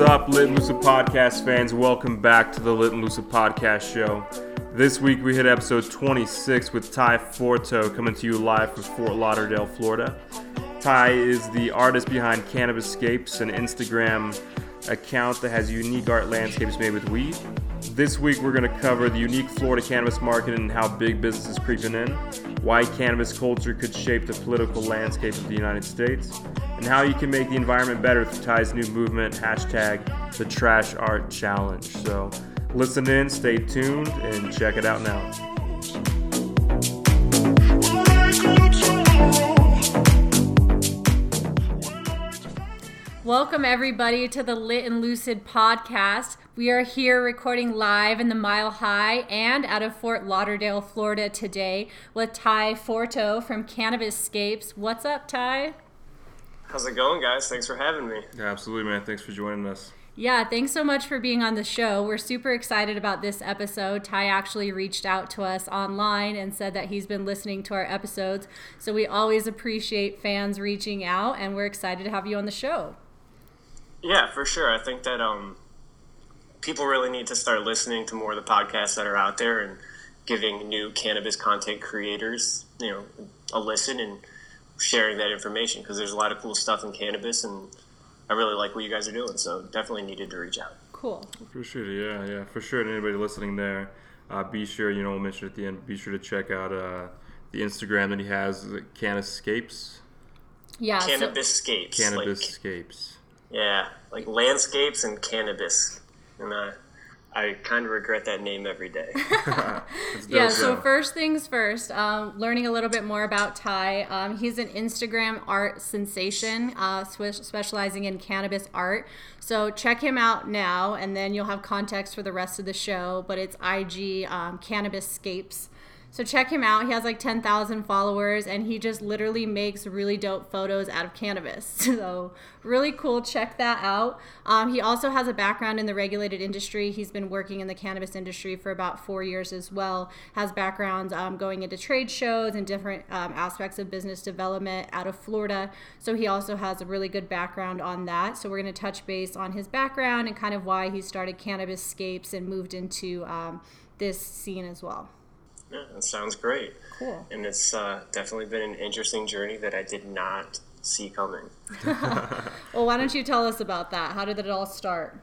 What's up, Lit and Lucid podcast fans? Welcome back to the Lit and Lucid podcast show. This week we hit episode 26 with Ty Forto coming to you live from Fort Lauderdale, Florida. Ty is the artist behind Cannabis Cannabiscapes, an Instagram account that has unique art landscapes made with weed. This week we're going to cover the unique Florida cannabis market and how big business is creeping in, why cannabis culture could shape the political landscape of the United States, and how you can make the environment better through Ty's new movement, hashtag the Trash Art Challenge. So listen in, stay tuned, and check it out now. Welcome, everybody, to the Lit and Lucid podcast. We are here recording live in the Mile High and out of Fort Lauderdale, Florida today with Ty Forto from Cannabiscapes. What's up, Ty? How's it going, guys? Thanks for having me. Yeah, absolutely, man. Thanks for joining us. Yeah, thanks so much for being on the show. We're super excited about this episode. Ty actually reached out to us online and said that he's been listening to our episodes. So we always appreciate fans reaching out, and we're excited to have you on the show. Yeah, for sure. I think that um, people really need to start listening to more of the podcasts that are out there and giving new cannabis content creators, you know, a listen and sharing that information because there's a lot of cool stuff in cannabis and I really like what you guys are doing. So definitely needed to reach out. Cool. Appreciate it. Yeah, yeah, for sure. And anybody listening there, uh, be sure you know we'll mention at the end. Be sure to check out uh, the Instagram that he has, Cannabiscapes. Yeah. so- Cannabiscapes. like- Cannabiscapes. yeah, like landscapes and cannabis. And uh, I kind of regret that name every day. Yeah, so first things first, um, learning a little bit more about Ty. Um, he's an Instagram art sensation, uh, spe- specializing in cannabis art. So check him out now, and then you'll have context for the rest of the show. But it's IG um, Cannabiscapes. So check him out. He has like 10,000 followers, and he just literally makes really dope photos out of cannabis. So really cool. Check that out. Um, he also has a background in the regulated industry. He's been working in the cannabis industry for about four years as well. Has backgrounds um, going into trade shows and different um, aspects of business development out of Florida. So he also has a really good background on that. So we're going to touch base on his background and kind of why he started Cannabiscapes and moved into um, this scene as well. Yeah, that sounds great. Cool. And it's uh, definitely been an interesting journey that I did not see coming. Well, why don't you tell us about that? How did it all start?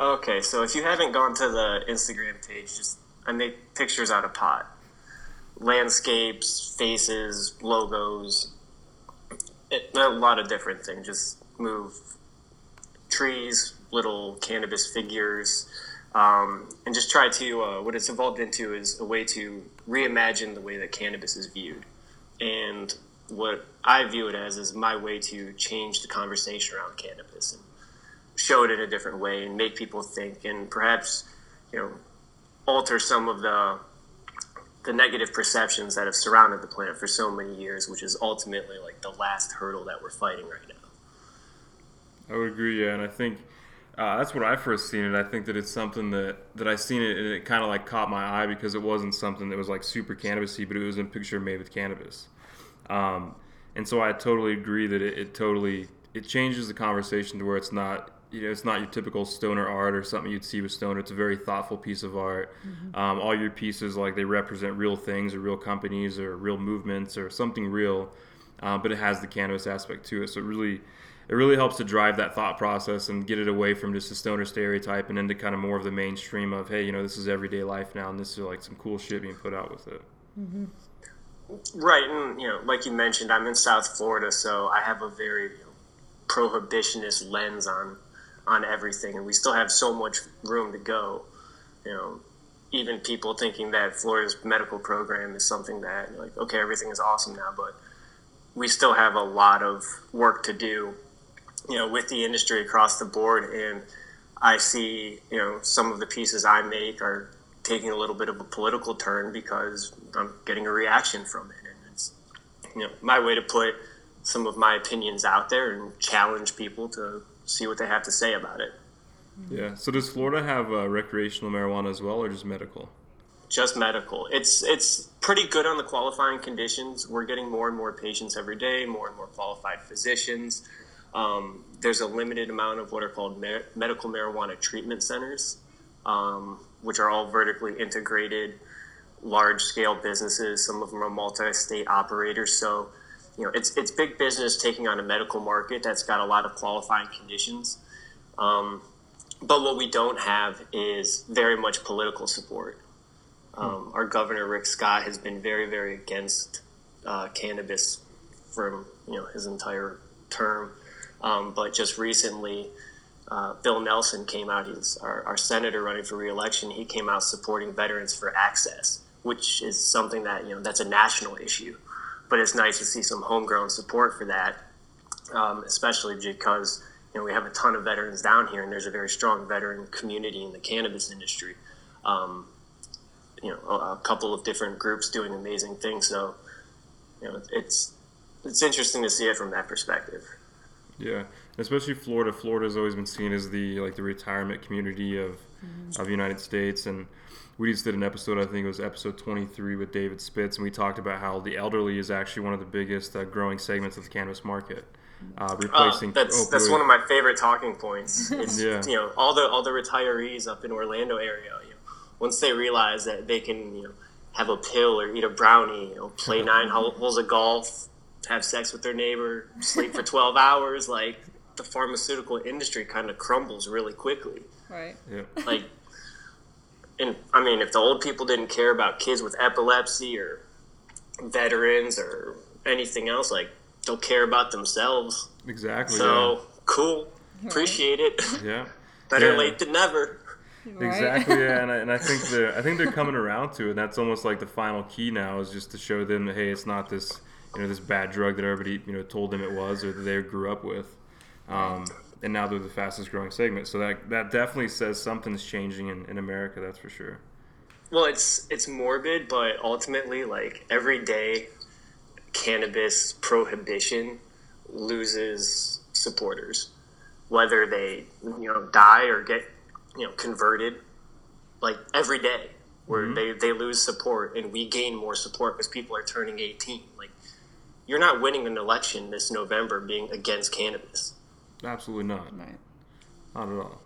Okay, so if you haven't gone to the Instagram page, just I make pictures out of pot, landscapes, faces, logos, it, a lot of different things. Just move trees, little cannabis figures, um, and just try to. Uh, what it's evolved into is a way to reimagine the way that cannabis is viewed, and what I view it as is my way to change the conversation around cannabis and show it in a different way and make people think and perhaps you know alter some of the the negative perceptions that have surrounded the plant for so many years which is ultimately like the last hurdle that we're fighting right now I would agree, yeah, and I think uh, that's what I first seen it. I think that it's something that that I seen it and it kind of like caught my eye because it wasn't something that was like super cannabisy, but it was a picture made with cannabis. Um, and so I totally agree that it, it totally it changes the conversation to where it's not you know it's not your typical stoner art or something you'd see with stoner. It's a very thoughtful piece of art. Um, all your pieces like they represent real things or real companies or real movements or something real, uh, but it has the cannabis aspect to it. So it really it really helps to drive that thought process and get it away from just a stoner stereotype and into kind of more of the mainstream of hey you know this is everyday life now and this is like some cool shit being put out with it. Mm-hmm. right and you know like you mentioned i'm in south florida so i have a very prohibitionist lens on on everything and we still have so much room to go you know even people thinking that florida's medical program is something that like okay everything is awesome now but we still have a lot of work to do you know with the industry across the board and i see you know some of the pieces i make are taking a little bit of a political turn because i'm getting a reaction from it and it's you know my way to put some of my opinions out there and challenge people to see what they have to say about it Yeah. So does Florida have uh, recreational marijuana as well, or just medical? just medical. It's it's pretty good on the qualifying conditions. We're getting more and more patients every day, more and more qualified physicians. Um, there's a limited amount of what are called mer- medical marijuana treatment centers, um, which are all vertically integrated, large scale businesses. Some of them are multi state operators. So, you know, it's, it's big business taking on a medical market that's got a lot of qualifying conditions. Um, but what we don't have is very much political support. Um, our governor Rick Scott has been very, very against uh, cannabis from you know his entire term. Um, but just recently, uh, Bill Nelson came out. He's our, our senator running for reelection. He came out supporting veterans for access, which is something that you know that's a national issue. But it's nice to see some homegrown support for that, um, especially because you know we have a ton of veterans down here, and there's a very strong veteran community in the cannabis industry. Um, you know, a, a couple of different groups doing amazing things. So, you know, it's it's interesting to see it from that perspective. Yeah, especially Florida. Florida has always been seen as the like the retirement community of mm-hmm. of the United States, and we just did an episode. I think it was episode 23 with David Spitz, and we talked about how the elderly is actually one of the biggest uh, growing segments of the cannabis market. Uh, replacing uh, that's opioid. that's one of my favorite talking points. It's, yeah. you know all the all the retirees up in Orlando area. You know, once they realize that they can you know have a pill or eat a brownie, you know, play nine holes of golf, have sex with their neighbor, sleep for 12 hours, like the pharmaceutical industry kind of crumbles really quickly. Right. Yeah. Like, and I mean, if the old people didn't care about kids with epilepsy or veterans or anything else, like, don't care about themselves. Exactly. So, yeah. cool. Appreciate it. Yeah. Better yeah. late than never. Right? Exactly, yeah, and I, and I think they're I think they're coming around to it. And that's almost like the final key now is just to show them that hey, it's not this you know this bad drug that everybody you know told them it was or that they grew up with. Um, and now they're the fastest growing segment. So that that definitely says something's changing in, in America. That's for sure. Well, it's it's morbid, but ultimately, like every day, cannabis prohibition loses supporters, whether they you know die or get you know converted. Like every day, where mm-hmm. they, they lose support and we gain more support because people are turning 18 like you're not winning an election this November being against cannabis. Absolutely not. Right. Not at all.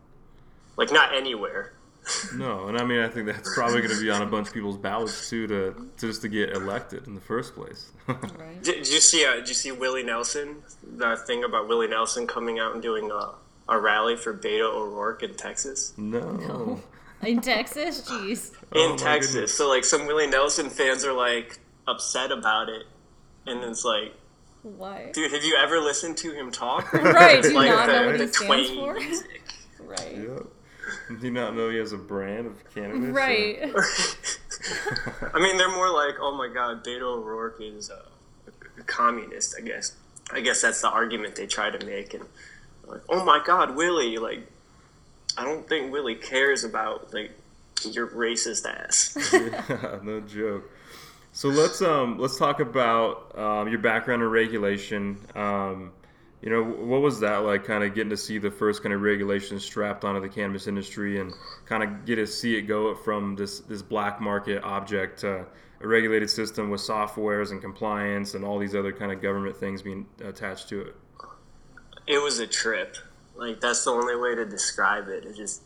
Like not anywhere. no, and I mean I think that's probably going to be on a bunch of people's ballots too to, to just to get elected in the first place. right. did, did, you see? Uh, did you see Willie Nelson? The thing about Willie Nelson coming out and doing a, a rally for Beto O'Rourke in Texas? No. no. In Texas, jeez. In oh, Texas, so like some Willie Nelson fans are like upset about it and it's like, why? Dude, have you ever listened to him talk? right, do you like not the, know what he stands for? Music. right. Yep. Do you not know he has a brand of cannabis? Right. I mean, they're more like, oh my god, Beto O'Rourke is a, a, communist, I guess. I guess that's the argument they try to make. And like, oh my god, Willie, like, I don't think Willie cares about, like, your racist ass. yeah, no joke. So let's um let's talk about um, your background in regulation. Um, you know, what was that like? Kind of getting to see the first kind of regulation strapped onto the cannabis industry, and kind of get to see it go from this this black market object to a regulated system with softwares and compliance and all these other kind of government things being attached to it. It was a trip. Like that's the only way to describe it. It just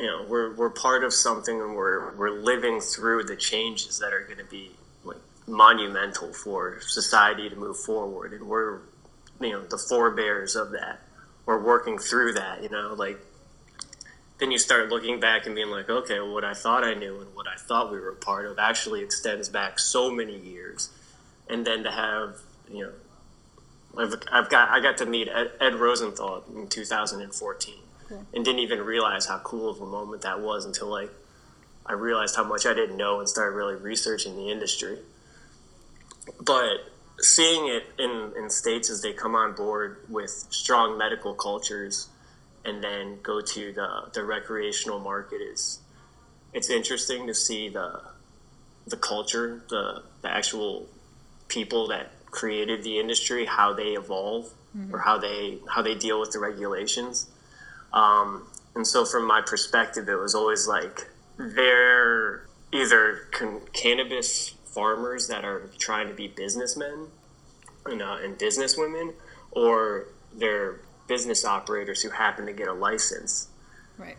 you know we're we're part of something and we're we're living through the changes that are going to be like monumental for society to move forward. And we're you know the forebears of that. We're working through that you know like then you start looking back and being like okay well, what i thought i knew and what i thought we were a part of actually extends back so many years. And then to have you know I've, I've got I got to meet Ed, Ed Rosenthal in 2014 and didn't even realize how cool of a moment that was until like I realized how much I didn't know and started really researching the industry. But seeing it in, in states as they come on board with strong medical cultures and then go to the, the recreational market is it's interesting to see the the culture, the the actual people that created the industry, how they evolve mm-hmm. or how they how they deal with the regulations. Um, and so, from my perspective, it was always like they're either con- cannabis farmers that are trying to be businessmen and, uh, and businesswomen, or they're business operators who happen to get a license. Right.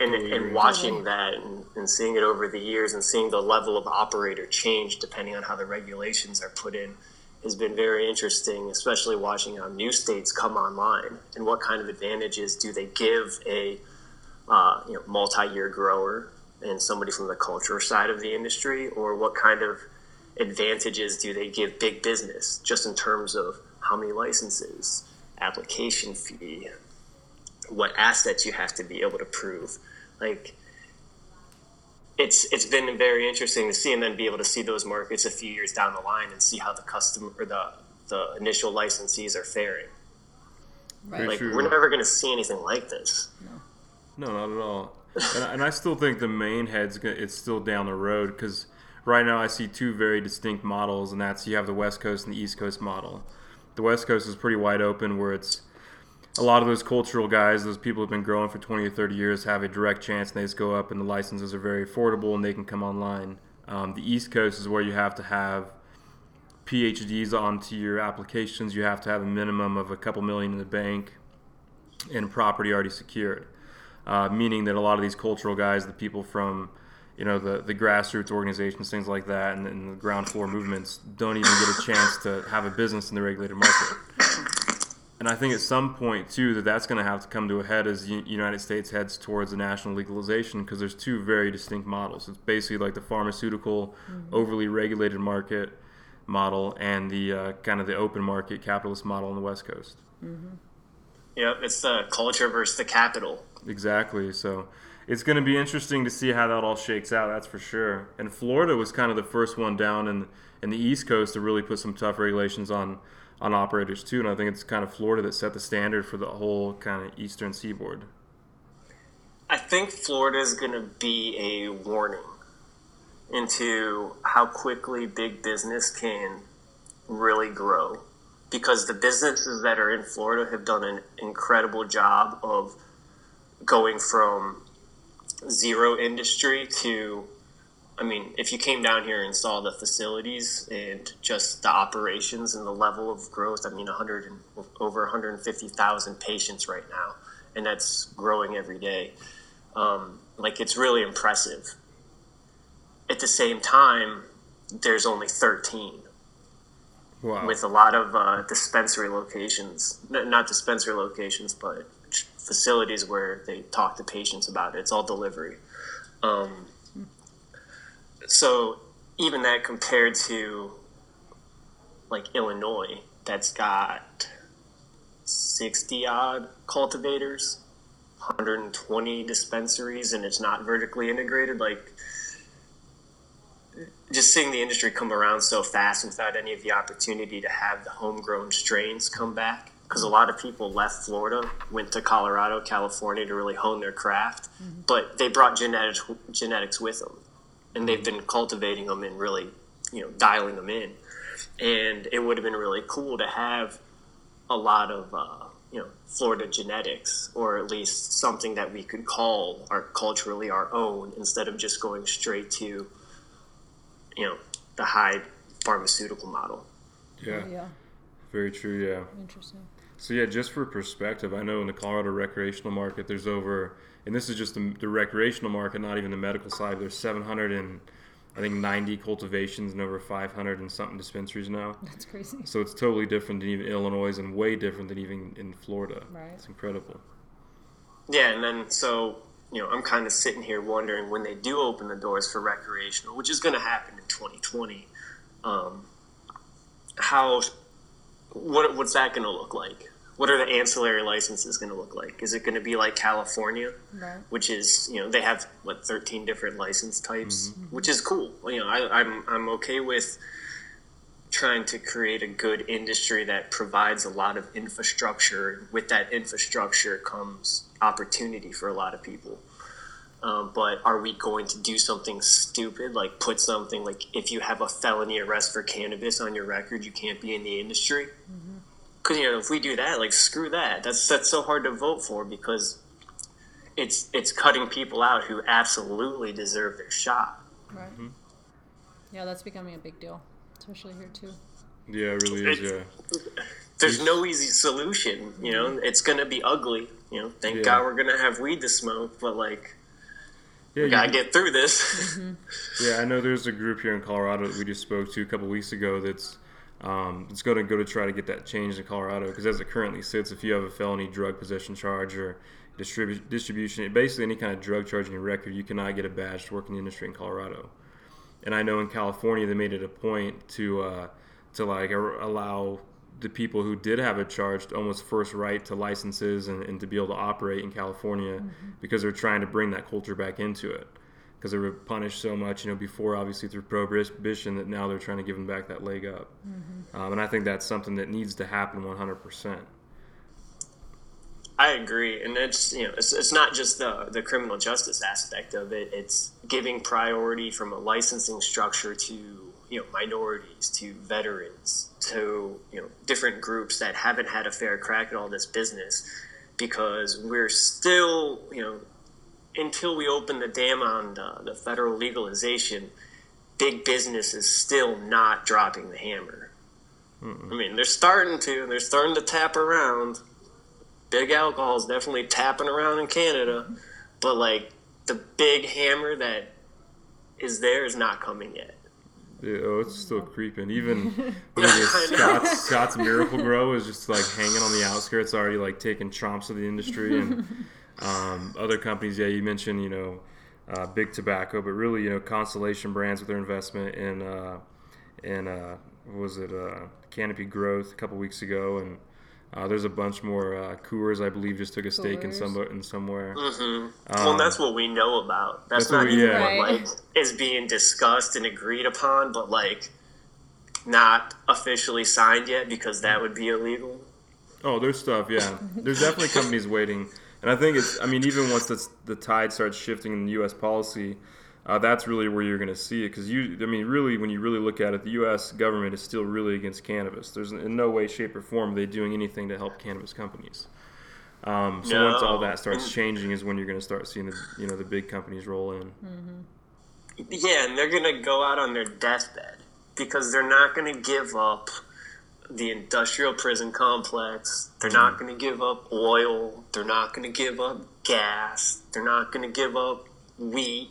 And, and watching that and, and seeing it over the years and seeing the level of operator change depending on how the regulations are put in has been very interesting, especially watching how new states come online and what kind of advantages do they give a uh, you know, multi-year grower and somebody from the culture side of the industry, or what kind of advantages do they give big business just in terms of how many licenses, application fee, what assets you have to be able to prove, like it's it's been very interesting to see and then be able to see those markets a few years down the line and see how the customer or the the initial licensees are faring. Right. Like True. we're never going to see anything like this. No, no not at all. And, and I still think the main head's go- it's still down the road because right now I see two very distinct models, and that's you have the West Coast and the East Coast model. The West Coast is pretty wide open, where it's a lot of those cultural guys, those people who've been growing for 20 or 30 years, have a direct chance, and they just go up, and the licenses are very affordable, and they can come online. Um, the East Coast is where you have to have PhDs onto your applications. You have to have a minimum of a couple million in the bank and property already secured. Uh, meaning that a lot of these cultural guys, the people from, you know, the, the grassroots organizations, things like that, and, and the ground floor movements, don't even get a chance to have a business in the regulated market. And I think at some point too that that's going to have to come to a head as the United States heads towards a national legalization because there's two very distinct models. It's basically like the pharmaceutical overly regulated market model and the uh, kind of the open market capitalist model on the West Coast. Yep, it's the culture versus the capital. Exactly. So it's going to be interesting to see how that all shakes out. That's for sure. And Florida was kind of the first one down in in the East Coast to really put some tough regulations on on operators too. And I think it's kind of Florida that set the standard for the whole kind of Eastern Seaboard. I think Florida is going to be a warning into how quickly big business can really grow because the businesses that are in Florida have done an incredible job of going from zero industry to I mean, if you came down here and saw the facilities and just the operations and the level of growth, I mean, 100 and, over 150,000 patients right now, and that's growing every day. Um, like, it's really impressive. At the same time, there's only 13 Wow. with a lot of uh, dispensary locations, N- not dispensary locations, but facilities where they talk to patients about it. It's all delivery. Um, so even that compared to like Illinois, that's got 60 odd cultivators, 120 dispensaries, and it's not vertically integrated. Like, just seeing the industry come around so fast without any of the opportunity to have the homegrown strains come back. Because a lot of people left Florida, went to Colorado, California to really hone their craft, mm-hmm. but they brought genetics genetics with them, and they've been cultivating them and really, you know, dialing them in. And it would have been really cool to have a lot of uh, you know Florida genetics, or at least something that we could call our culturally our own, instead of just going straight to you know the high pharmaceutical model. yeah. Oh, yeah. Very true. Yeah. Interesting. So yeah, just for perspective, I know in the Colorado recreational market, there's over, and this is just the, the recreational market, not even the medical side. There's 700 and I think 90 cultivations and over 500 and something dispensaries now. That's crazy. So it's totally different than even Illinois and way different than even in Florida. Right. It's incredible. Yeah, and then so you know I'm kind of sitting here wondering when they do open the doors for recreational, which is going to happen in 2020. Um, how what what's that going to look like? What are the ancillary licenses going to look like? Is it going to be like California, Right. which is you know they have what 13 different license types, mm-hmm. Mm-hmm. which is cool. You know I, I'm I'm okay with trying to create a good industry that provides a lot of infrastructure. With that infrastructure comes opportunity for a lot of people. Um, but are we going to do something stupid like put something like if you have a felony arrest for cannabis on your record, you can't be in the industry? Mm-hmm. Because you know if we do that, like screw that. That's that's so hard to vote for because it's it's cutting people out who absolutely deserve their shot. Right. Mm-hmm. Yeah, that's becoming a big deal, especially here too. Yeah, it really is. Yeah. there's no easy solution. You know, mm-hmm. it's gonna be ugly. You know, thank Yeah. God we're gonna have weed to smoke, but like Yeah, we you- gotta get through this. Mm-hmm. Yeah, I know there's a group here in Colorado that we just spoke to a couple weeks ago that's um, it's going to go to try to get that changed in Colorado because as it currently sits, if you have a felony drug possession charge or distribu- distribution, basically any kind of drug charge in your record, you cannot get a badge to work in the industry in Colorado. And I know in California they made it a point to uh, to like ar- allow the people who did have a charge to almost first right to licenses and, and to be able to operate in California because they're trying to bring that culture back into it because they were punished so much, you know, before obviously through prohibition that now they're trying to give them back that leg up. Um, and I think that's something that needs to happen 100%. I agree, and it's you know it's, it's not just the the criminal justice aspect of it. It's giving priority from a licensing structure to you know minorities, to veterans, to you know different groups that haven't had a fair crack at all this business, because we're still you know until we open the dam on the, the federal legalization, big business is still not dropping the hammer. Hmm. I mean, they're starting to. They're starting to tap around big alcohol is definitely tapping around in Canada, but like the big hammer that is there is not coming yet. Yeah, oh, it's still creeping. Even Scott's, Scott's Miracle-Gro is just like hanging on the outskirts, already like taking chomps of the industry. And um, other companies, yeah, you mentioned, you know, uh, big tobacco, but really, you know, Constellation Brands with their investment in, uh, in uh, what was it, uh, Canopy Growth a couple weeks ago, and uh, there's a bunch more. Uh, Coors, I believe, just took a stake in some in somewhere. well, that's what we know about. That's, that's what not we- even yeah. what like is being discussed and agreed upon, but like not officially signed yet because that would be illegal. Oh, there's stuff. Yeah, there's definitely companies waiting, and I think it's. I mean, even once the the tide starts shifting in the U.S. policy, uh, that's really where you're going to see it. Because you, I mean, really, when you really look at it, the U.S. government is still really against cannabis. There's in no way, shape, or form are they doing anything to help cannabis companies. Um, so once all that starts changing, is when you're going to start seeing the you know the big companies roll in. Yeah, and they're gonna go out on their deathbed because they're not gonna give up the industrial prison complex. They're not gonna give up oil. They're not gonna give up gas. They're not gonna give up wheat.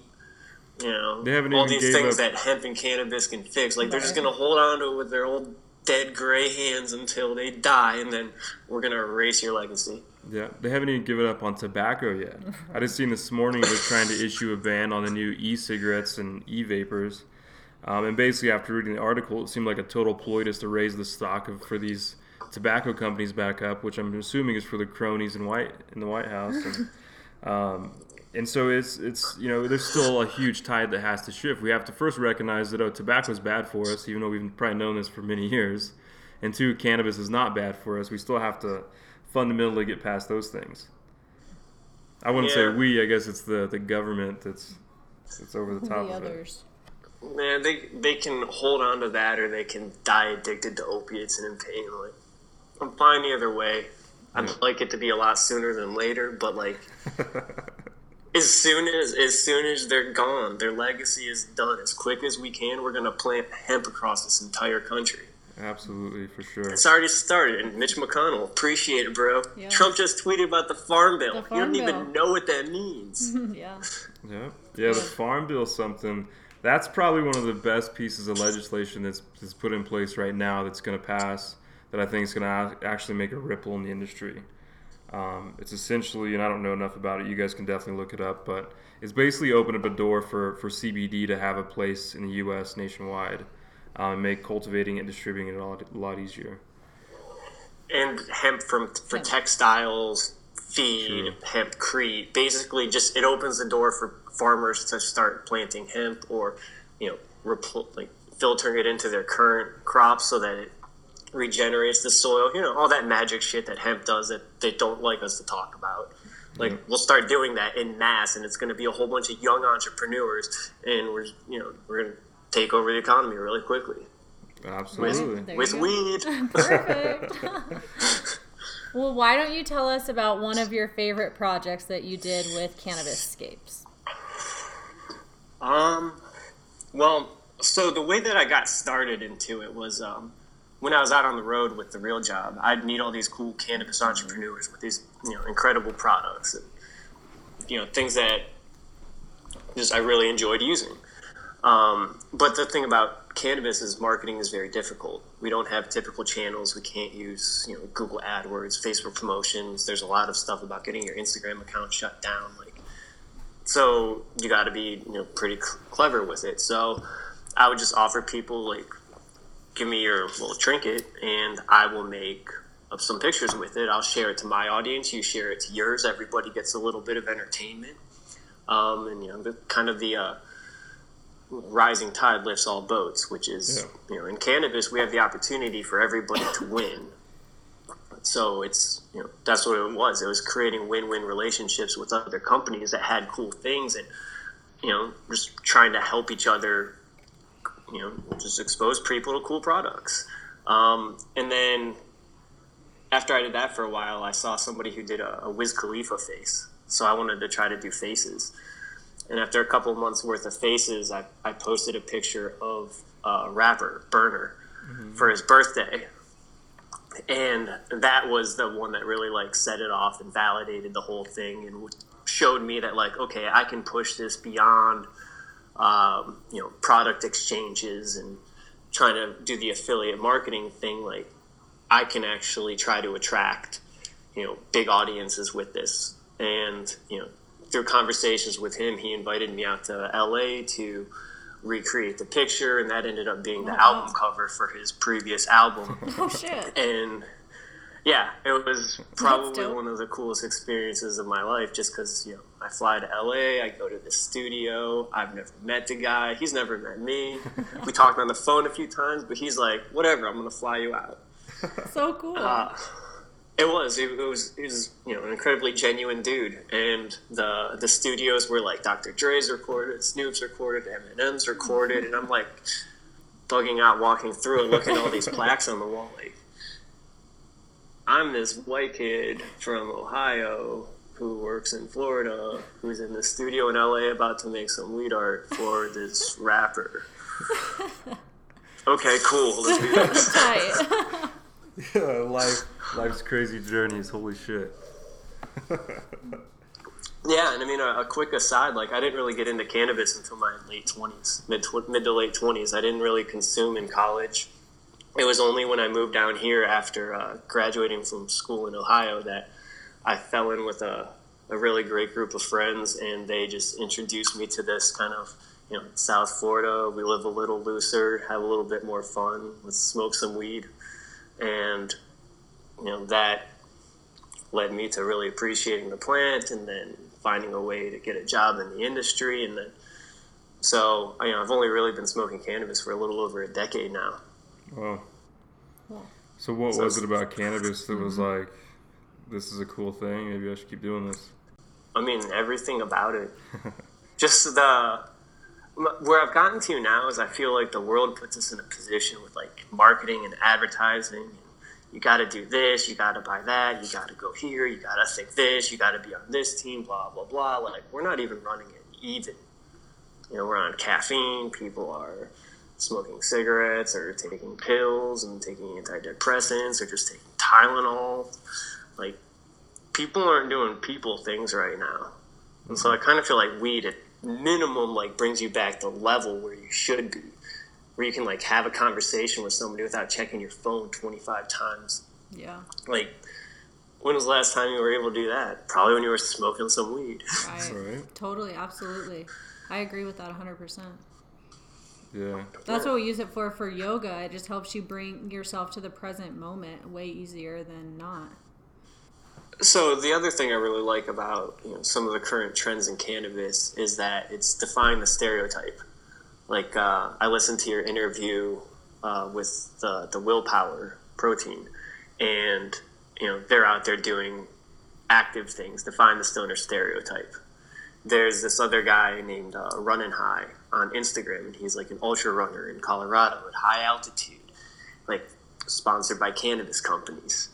You know, They haven't all even these things up- that hemp and cannabis can fix. Like they're just gonna hold on to it with their old dead gray hands until they die, and then we're gonna erase your legacy. Yeah, they haven't even given up on tobacco yet. I just seen this morning they're trying to issue a ban on the new e-cigarettes and e-vapors. Um, and basically, after reading the article, it seemed like a total ploy just to raise the stock of, for these tobacco companies back up, which I'm assuming is for the cronies in White in the White House. And, um, and so it's it's you know there's still a huge tide that has to shift. We have to first recognize that oh, tobacco is bad for us, even though we've probably known this for many years. And two, cannabis is not bad for us. We still have to fundamentally get past those things. I wouldn't say we. I guess it's the, the government that's that's over the The top of it. Others. Man, they they can hold on to that, or they can die addicted to opiates and in pain. Like, I'm fine either way. I'd Yeah. like it to be a lot sooner than later, but like, as soon as as soon as they're gone, their legacy is done. As quick as we can, we're gonna plant hemp across this entire country. Absolutely, for sure. It's already started, and Mitch McConnell, appreciate it, bro. Yeah. Trump just tweeted about the farm bill. The you don't bill. even know what that means. yeah. Yeah, yeah. The farm bill, something that's probably one of the best pieces of legislation that's that's put in place right now. That's going to pass. That I think is going to actually make a ripple in the industry. Um, it's essentially, and I don't know enough about it. You guys can definitely look it up, but it's basically opened up a door for for CBD to have a place in the U.S. nationwide, um, and make cultivating and distributing it a lot, a lot easier. and hemp from for textiles, feed, True. hempcrete. Basically, just it opens the door for farmers to start planting hemp or you know repl- like filtering it into their current crops so that it regenerates the soil. You know all that magic shit that hemp does that they don't like us to talk about. Like Yeah. we'll start doing that in mass, and it's going to be a whole bunch of young entrepreneurs, and we're you know we're going to take over the economy really quickly Absolutely. There with weed. Perfect. well, why don't you tell us about one of your favorite projects that you did with Cannabiscapes? Um, well, so the way that I got started into it was um, when I was out on the road with the real job, I'd meet all these cool cannabis entrepreneurs with these you know incredible products and you know things that just I really enjoyed using. Um, but the thing about cannabis is marketing is very difficult. We don't have typical channels. We can't use you know Google AdWords, Facebook promotions. There's a lot of stuff about getting your Instagram account shut down. Like, so you got to be you know pretty cl- clever with it. So I would just offer people like, give me your little trinket, and I will make up some pictures with it. I'll share it to my audience. You share it to yours. Everybody gets a little bit of entertainment. Um, and you know, the, kind of the uh, rising tide lifts all boats, which is yeah. you know, in cannabis we have the opportunity for everybody to win. So it's you know that's what it was. It was creating win-win relationships with other companies that had cool things and you know just trying to help each other. You know, just expose people to cool products. Um, and then after I did that for a while, I saw somebody who did a, a Wiz Khalifa face. So I wanted to try to do faces. And after a couple of months worth of faces, I, I posted a picture of a rapper, Berner, mm-hmm. for his birthday. And that was the one that really like set it off and validated the whole thing and showed me that like, okay, I can push this beyond, um, you know, product exchanges and trying to do the affiliate marketing thing. Like I can actually try to attract, you know, big audiences with this. And, you know, through conversations with him, he invited me out to LA to recreate the picture, and that ended up being the oh, album cover for his previous album. Oh shit! And yeah, it was probably one of the coolest experiences of my life, just because you know I fly to LA, I go to the studio. I've never met the guy. He's never met me. we talked on the phone a few times, but he's like, "Whatever, I'm gonna fly you out." So cool. Uh, it was. It, was. He was. You know, an incredibly genuine dude, and the the studios were like Dr. Dre's recorded, Snoop's recorded, Eminem's recorded, and I'm like bugging out, walking through and looking at all these plaques on the wall, like I'm this white kid from Ohio who works in Florida, who's in the studio in LA about to make some weed art for this rapper. okay, cool. Let's do this. yeah, life, life's crazy journeys. Holy shit. yeah, and I mean, a, a, quick aside, like I didn't really get into cannabis until my late twenties, mid mid to late twenties. I didn't really consume in college. It was only when I moved down here after uh, graduating from school in Ohio that I fell in with a, a really great group of friends, and they just introduced me to this kind of you know South Florida. We live a little looser, have a little bit more fun. Let's smoke some weed and you know that led me to really appreciating the plant and then finding a way to get a job in the industry and then so you know I've only really been smoking cannabis for a little over a decade now. Wow. So what so was it about cannabis that was mm-hmm. like, this is a cool thing? Maybe I should keep doing this. I mean, everything about it. Just the where I've gotten to now is I feel like the world puts us in a position with like marketing and advertising. And you got to do this, you got to buy that, you got to go here, you got to think this, you got to be on this team, blah blah blah. Like we're not even running it even. You know, we're on caffeine. People are smoking cigarettes or taking pills and taking antidepressants or just taking Tylenol. Like people aren't doing people things right now. And so I mm-hmm. kind of feel like weed minimum like brings you back to the level where you should be where you can like have a conversation with somebody without checking your phone 25 times. Yeah. Like when was the last time you were able to do that? Probably when you were smoking some weed. Right, right. totally absolutely. I agree with that 100% yeah. That's what we use it for for yoga. It just helps you bring yourself to the present moment way easier than not so the other thing I really like about you know, some of the current trends in cannabis is that it's defying the stereotype. Like uh, I listened to your interview uh, with the, the willpower protein, and you know they're out there doing active things, defying the stoner stereotype. There's this other guy named uh, Running High on Instagram, and he's like an ultra runner in Colorado at high altitude, like sponsored by cannabis companies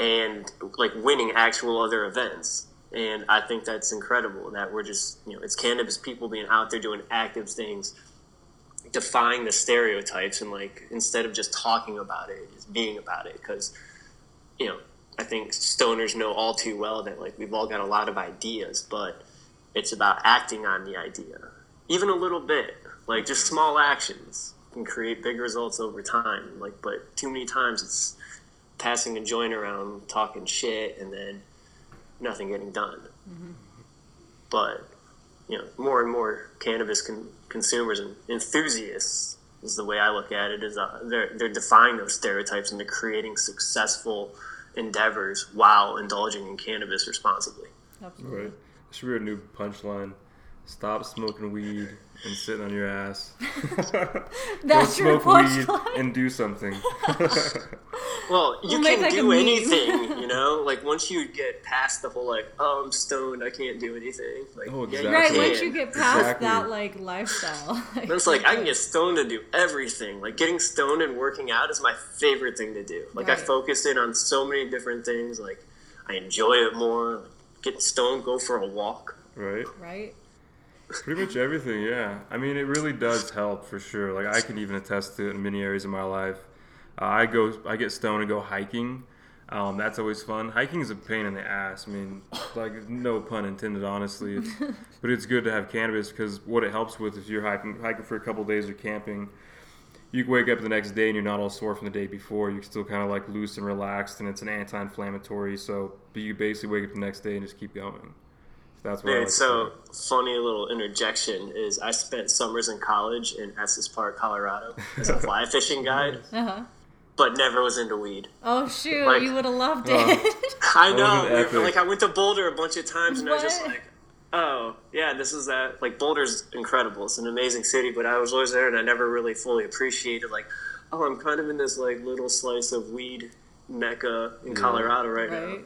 and like winning actual other events. And I think that's incredible that we're just, you know, it's cannabis people being out there doing active things, defying the stereotypes and like instead of just talking about it, just being about it. Because you know, I think stoners know all too well that like we've all got a lot of ideas, but it's about acting on the idea, even a little bit, like just small actions can create big results over time. Like, but too many times it's passing a joint around, talking shit, and then nothing getting done. Mm-hmm. But you know, more and more cannabis con- consumers and enthusiasts is the way I look at it. Is uh, they're they're defying those stereotypes and they're creating successful endeavors while indulging in cannabis responsibly. Absolutely. Right. should be a new punchline. Stop smoking weed and sitting on your ass. That's Go smoke weed and do something. well, you we'll can do anything, you know. Like once you get past the whole like, oh, I'm stoned, I can't do anything. Like, oh, exactly. Yeah, right. Once you get past exactly. that like lifestyle, like, it's like I can get stoned to do everything. Like getting stoned and working out is my favorite thing to do. Like right. I focus in on so many different things. Like I enjoy it more. Get stoned, go for a walk. Right. Right. Pretty much everything, yeah. I mean, it really does help for sure. Like I can even attest to it in many areas of my life. Uh, I go, I get stoned and go hiking. Um, that's always fun. Hiking is a pain in the ass. I mean, like no pun intended, honestly. It's, but it's good to have cannabis because what it helps with if you're hiking, hiking for a couple days or camping, you wake up the next day and you're not all sore from the day before. You're still kind of like loose and relaxed, and it's an anti-inflammatory. So, but you basically wake up the next day and just keep going. That's what. like so funny little interjection is I spent summers in college in Estes Park, Colorado, as a fly fishing guide. Uh-huh. But never was into weed. Oh shoot! Like, you would have loved it. Uh, I know. Like I went to Boulder a bunch of times, and what? I was just like, "Oh, yeah, this is that." Like Boulder's incredible. It's an amazing city, but I was always there, and I never really fully appreciated. Like, oh, I'm kind of in this like little slice of weed mecca in Colorado right, right. now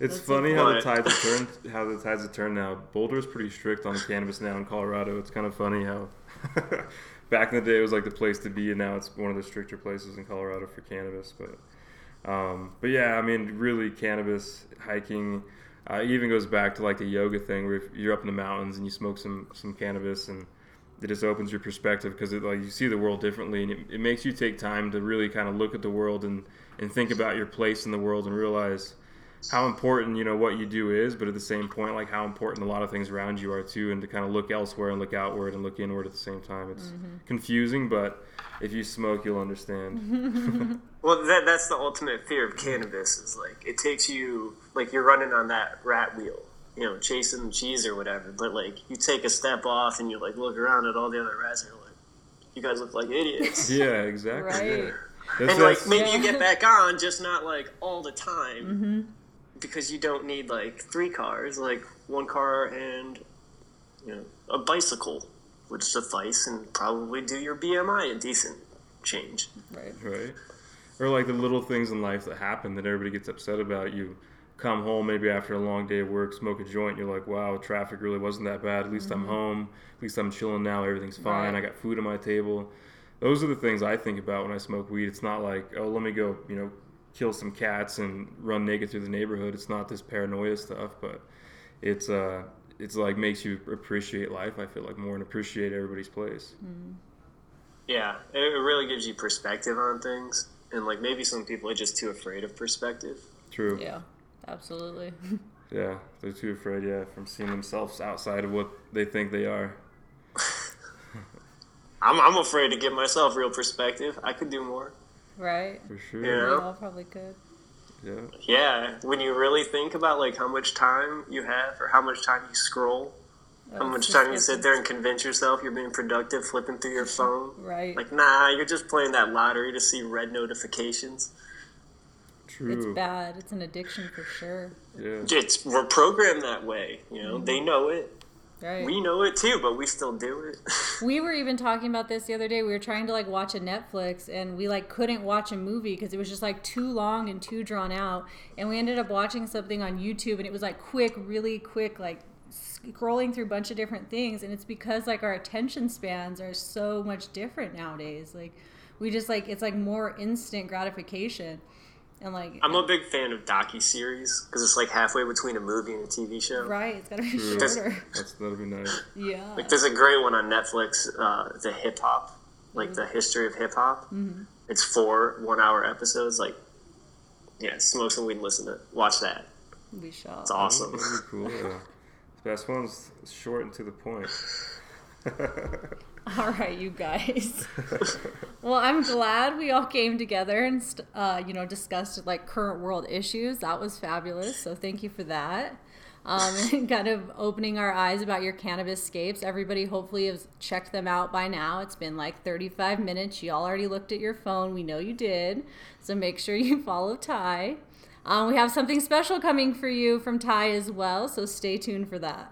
it's That's funny how the tides have turned. How the tides have turned now. Boulder is pretty strict on cannabis now in Colorado. It's kind of funny how back in the day it was like the place to be, and now it's one of the stricter places in Colorado for cannabis. But um, but yeah, I mean, really, cannabis hiking. Uh, even goes back to like the yoga thing where you're up in the mountains and you smoke some some cannabis and it just opens your perspective because it like you see the world differently and it, it makes you take time to really kind of look at the world and and think about your place in the world and realize how important you know what you do is, but at the same point, like how important a lot of things around you are too, and to kind of look elsewhere and look outward and look inward at the same time. It's mm-hmm. confusing, but if you smoke, you'll understand. well, that, that's the ultimate fear of cannabis. Is like it takes you like you're running on that rat wheel, you know, chasing the cheese or whatever. But like you take a step off and you like look around at all the other rats and you're like, you guys look like idiots. yeah, exactly. Right. Yeah. and like maybe yeah. you get back on, just not like all the time. Mm-hmm because you don't need like three cars, like one car and you know a bicycle would suffice and probably do your BMI a decent change. Right. Right. Or like the little things in life that happen that everybody gets upset about. You come home maybe after a long day of work, smoke a joint, you're like, wow, traffic really wasn't that bad. At least mm-hmm. I'm home. At least I'm chilling now. Everything's fine. Right. I got food on my table. Those are the things I think about when I smoke weed. It's not like, oh, let me go, you know, kill some cats and run naked through the neighborhood. It's not this paranoia stuff, but it's uh it's like makes you appreciate life. I feel like more and appreciate everybody's place. Mm-hmm. Yeah, it really gives you perspective on things, and like maybe some people are just too afraid of perspective. True. Yeah, absolutely. yeah, they're too afraid. Yeah, from seeing themselves outside of what they think they are. I'm I'm afraid to give myself real perspective. I could do more. Right. For sure. You know? We all probably could. Yeah. Yeah. When you really think about like how much time you have or how much time you scroll, That's how much time you sit there and convince yourself you're being productive flipping through your phone. Right. Like, nah, you're just playing that lottery to see red notifications. True. It's bad. It's an addiction for sure. Yeah. It's we're programmed that way. You know, mm-hmm. they know it. Right. We know it too, but we still do it. we were even talking about this the other day. We were trying to like watch a Netflix and we like couldn't watch a movie because it was just like too long and too drawn out. And we ended up watching something on YouTube and it was like quick, really quick, like scrolling through a bunch of different things and it's because like our attention spans are so much different nowadays. Like we just like it's like more instant gratification and like I'm a big fan of docu series because it's like halfway between a movie and a TV show. right, it's gotta be Does- shorter. That's that'll be nice. Yeah. Like there's a great one on Netflix, uh, the hip hop, like the history of hip hop. Mm-hmm. It's four one hour episodes. Like, yeah, smoke some weed, and listen to it. Watch that. we shall. It's awesome. That'd cool. The best one's short and to the point. All right, you guys. well, I'm glad we all came together and uh, you know discussed like current world issues. That was fabulous. So thank you for that. Um, and kind of opening our eyes about your Cannabiscapes. Everybody hopefully has checked them out by now. It's been like 35 minutes. You all already looked at your phone. We know you did. So make sure you follow Ty. Um, we have something special coming for you from Ty as well. So stay tuned for that.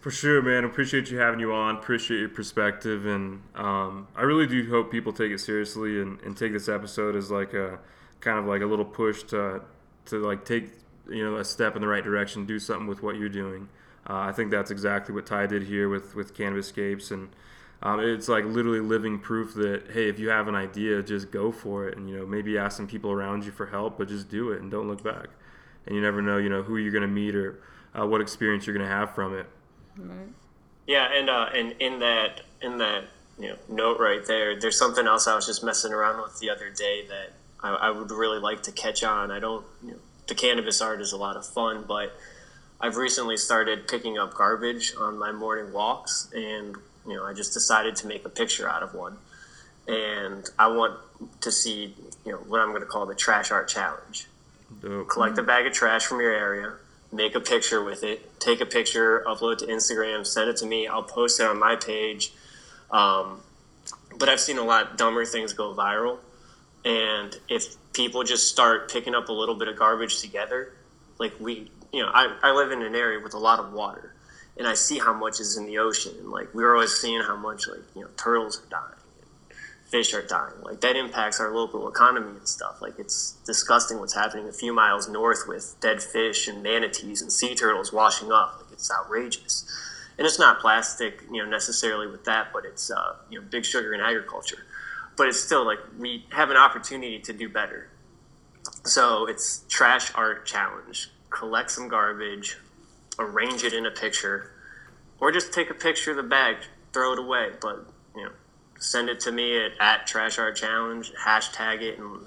For sure, man. Appreciate you having you on. Appreciate your perspective, and um, I really do hope people take it seriously and, and take this episode as like a kind of like a little push to to like take you know a step in the right direction, do something with what you're doing. Uh, I think that's exactly what Ty did here with with Cannabiscapes, and um, it's like literally living proof that hey, if you have an idea, just go for it, and you know maybe ask some people around you for help, but just do it and don't look back. And you never know, you know who you're gonna meet or uh, what experience you're gonna have from it. Yeah, and uh, and in that in that you know note right there, there's something else I was just messing around with the other day that I, I would really like to catch on. I don't. You know, the cannabis art is a lot of fun, but I've recently started picking up garbage on my morning walks, and you know I just decided to make a picture out of one, and I want to see you know what I'm going to call the trash art challenge Dope. collect a bag of trash from your area, make a picture with it, take a picture, upload to Instagram, send it to me. I'll post it on my page. Um, but I've seen a lot dumber things go viral. And if people just start picking up a little bit of garbage together, like we, you know, I, I live in an area with a lot of water and I see how much is in the ocean. And like we're always seeing how much like, you know, turtles are dying fish are dying. Like that impacts our local economy and stuff. Like it's disgusting what's happening a few miles north with dead fish and manatees and sea turtles washing up. Like it's outrageous. And it's not plastic, you know, necessarily with that, but it's uh, you know big sugar in agriculture. But it's still like we have an opportunity to do better. So it's trash art challenge. Collect some garbage, arrange it in a picture, or just take a picture of the bag, throw it away. But you know, send it to me at, at Trash Art Challenge, hashtag it, and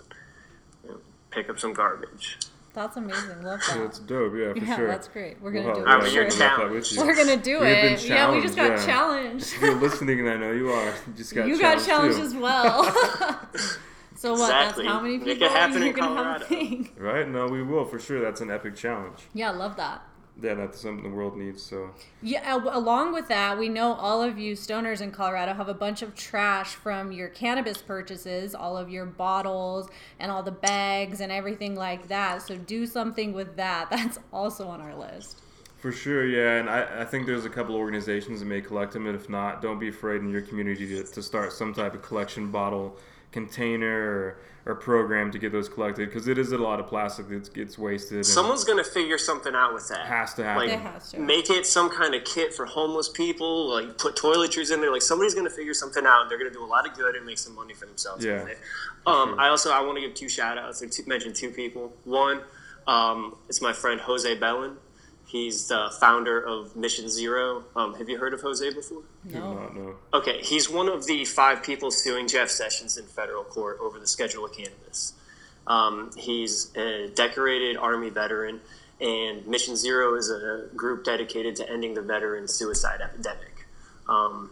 you know, pick up some garbage. That's amazing. Love that. it's dope. Yeah, for Yeah, sure. that's great. We're gonna Wow, do it. yeah, I'm sure. gonna laugh that with you. We're gonna do We it. Yeah, we just got challenged, yeah. challenged. If you're listening, and I know you are, you just got you got challenged too. as well. so what? Exactly. That's how many Make it people happen you're in gonna have Colorado. a thing. Right? No, we will for sure. That's an epic challenge. Yeah, love that. Yeah, that's something the world needs. So Yeah, along with that, we know all of you stoners in Colorado have a bunch of trash from your cannabis purchases, all of your bottles and all the bags and everything like that. So do something with that. That's also on our list. for sure, yeah. And I, I think there's a couple organizations that may collect them. And if not, don't be afraid in your community to, to start some type of collection bottle container or, or program to get those collected because it is a lot of plastic that gets wasted. Someone's gonna figure something out with that. has to happen. It has to. Make it some kind of kit for homeless people. Like put toiletries in there. Like somebody's gonna figure something out. They're gonna do a lot of good and make some money for themselves. Yeah. With it. Um, I also I want to give two shout outs or two, mention two people. One, um, it's my friend Jose Belen. He's the founder of Mission Zero. Um, have you heard of Jose before? No. not know. Okay, he's one of the five people suing Jeff Sessions in federal court over the schedule of cannabis. Um, he's a decorated Army veteran, and Mission Zero is a group dedicated to ending the veteran suicide epidemic. Um,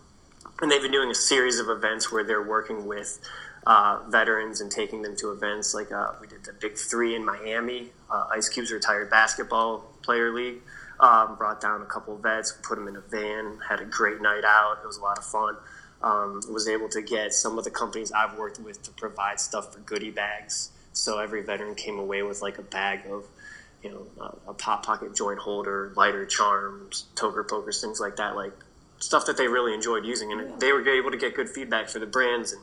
and they've been doing a series of events where they're working with uh, veterans and taking them to events like uh, we did the Big Three in Miami, uh, Ice Cube's retired basketball player league. Um, brought down a couple of vets, put them in a van, had a great night out. It was a lot of fun. Um, was able to get some of the companies I've worked with to provide stuff for goodie bags. So every veteran came away with like a bag of, you know, a, a pop pocket joint holder, lighter charms, toker pokers, things like that. Like stuff that they really enjoyed using, and they were able to get good feedback for the brands. And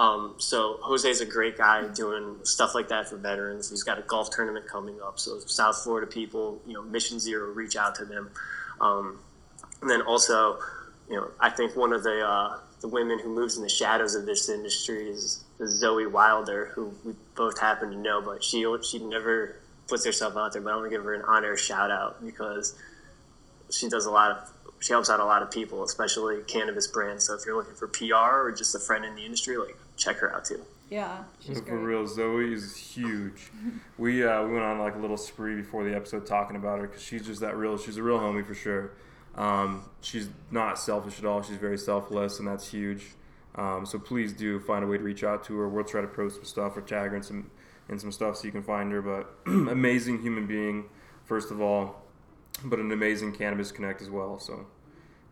um, so Jose's a great guy doing stuff like that for veterans. He's got a golf tournament coming up, so South Florida people, you know, Mission Zero, reach out to them. Um, and then also, you know, I think one of the uh, the women who moves in the shadows of this industry is, is Zoe Wilder, who we both happen to know, but she she never puts herself out there. But I want to give her an honor shout out because she does a lot of she helps out a lot of people, especially cannabis brands. So if you're looking for PR or just a friend in the industry, like check her out too. Yeah, she's For great. real, Zoe is huge. we uh, we went on like a little spree before the episode talking about her because she's just that real. She's a real homie for sure. Um, she's not selfish at all. She's very selfless, and that's huge. Um, so please do find a way to reach out to her. We'll try to post some stuff or tag her in some in some stuff so you can find her. But amazing human being, first of all, but an amazing cannabis connect as well. So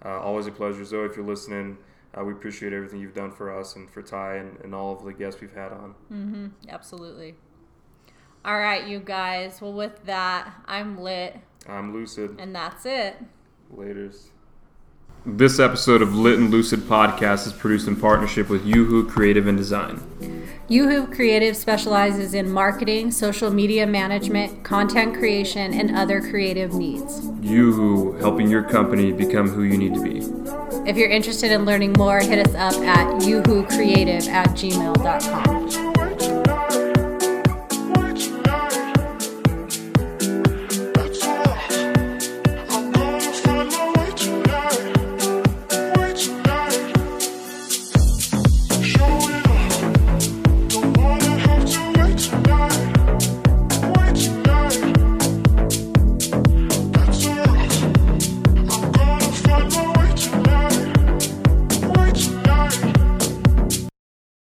uh, always a pleasure, Zoe. If you're listening, uh, we appreciate everything you've done for us and for Ty and, and all of the guests we've had on. Absolutely. All right, you guys. Well, with that, I'm lit, I'm Lucid. and that's it. Laters. This episode of Lit and Lucid podcast is produced in partnership with Yoo-Hoo Creative and Design. Yoo-Hoo Creative specializes in marketing, social media management, content creation, and other creative needs. Yoo-Hoo, helping your company become who you need to be. If you're interested in learning more, hit us up at youwhocreative at gmail.com.